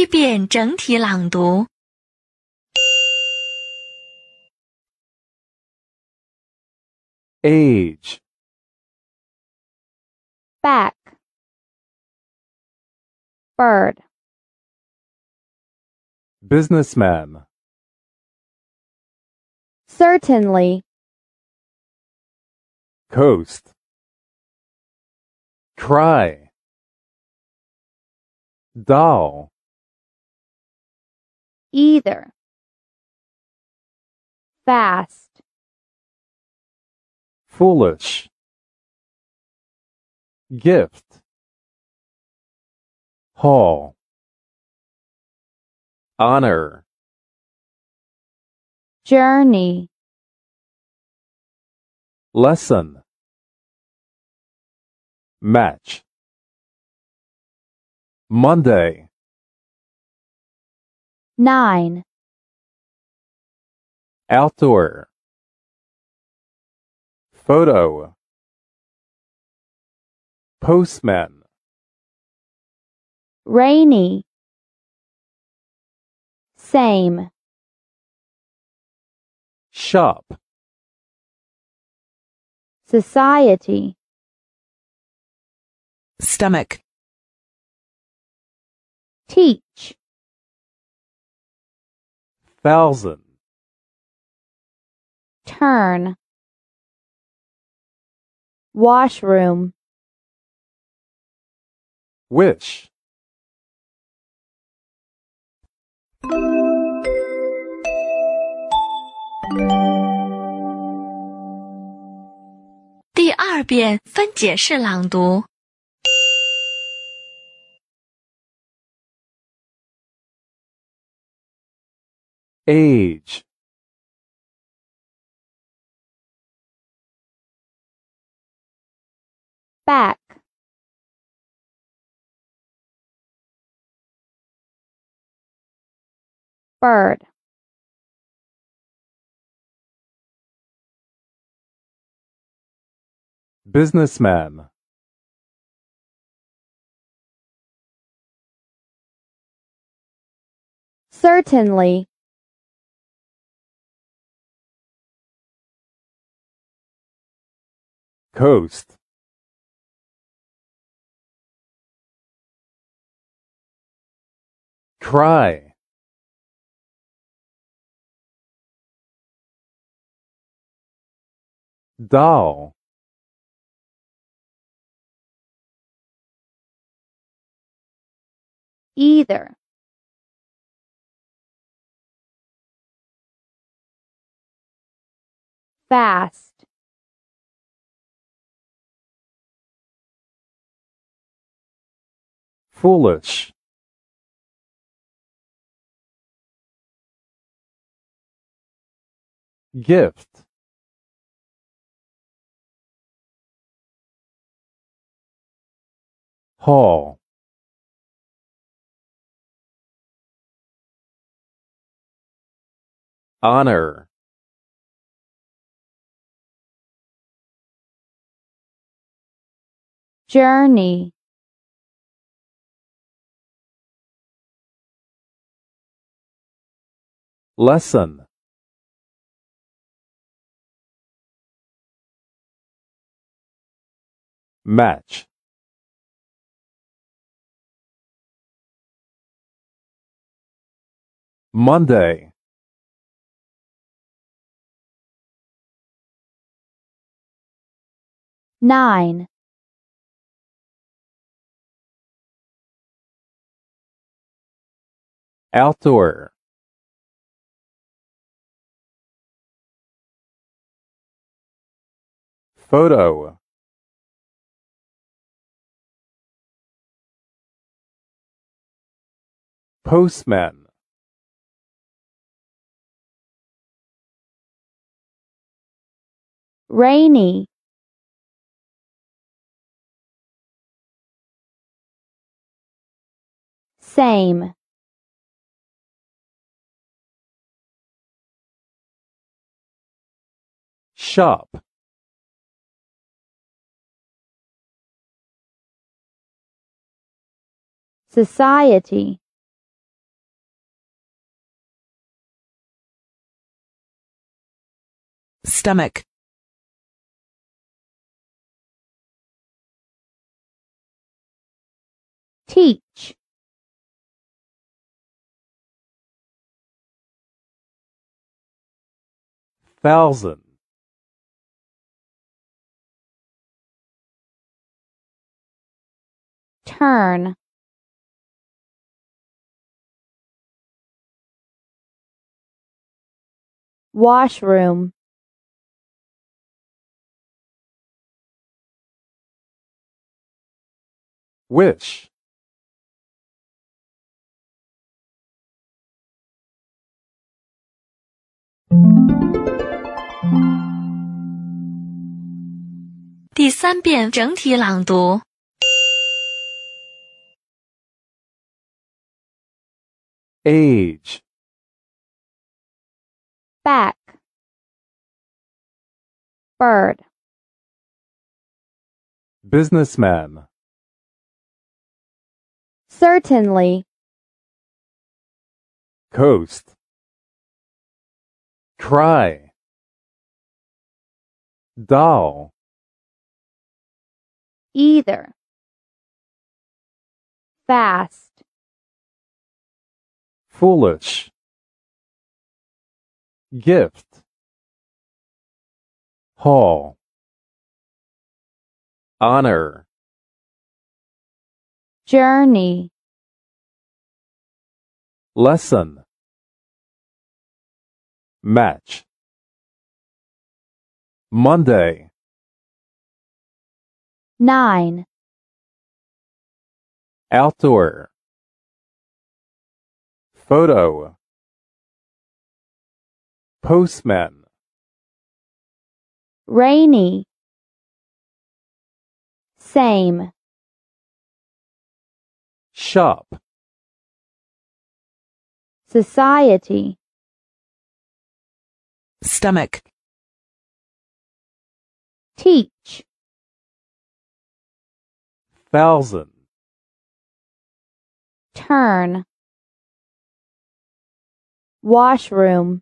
一遍整体朗读。 age, back, bird, businessman, certainly, coast, cry, doll, either, fast, foolish, gift, hall, honor, journey, lesson, match, Monday, nine, outdoor, photo, postman, rainy, same, shop, society, stomach, teach, thousand, turn, washroom, wish, 第二遍分解式朗读。 Age, back, bird, businessman, certainly, coast, cry, doll, either, fast, foolish, gift, hall, honor, journey, lesson, match, Monday, nine, outdoor, photo, postman, rainy, same, shop, Society. Stomach. Teach. Thousand. Turn. Washroom. Which? Age back, bird, businessman, certainly, coast, cry. Doll, either, fast, foolish, gift, hall, honor, journey, lesson, match, Monday, nine, outdoor, photo, postman, rainy, same, shop, society, stomach, teach, thousand, turn, washroom,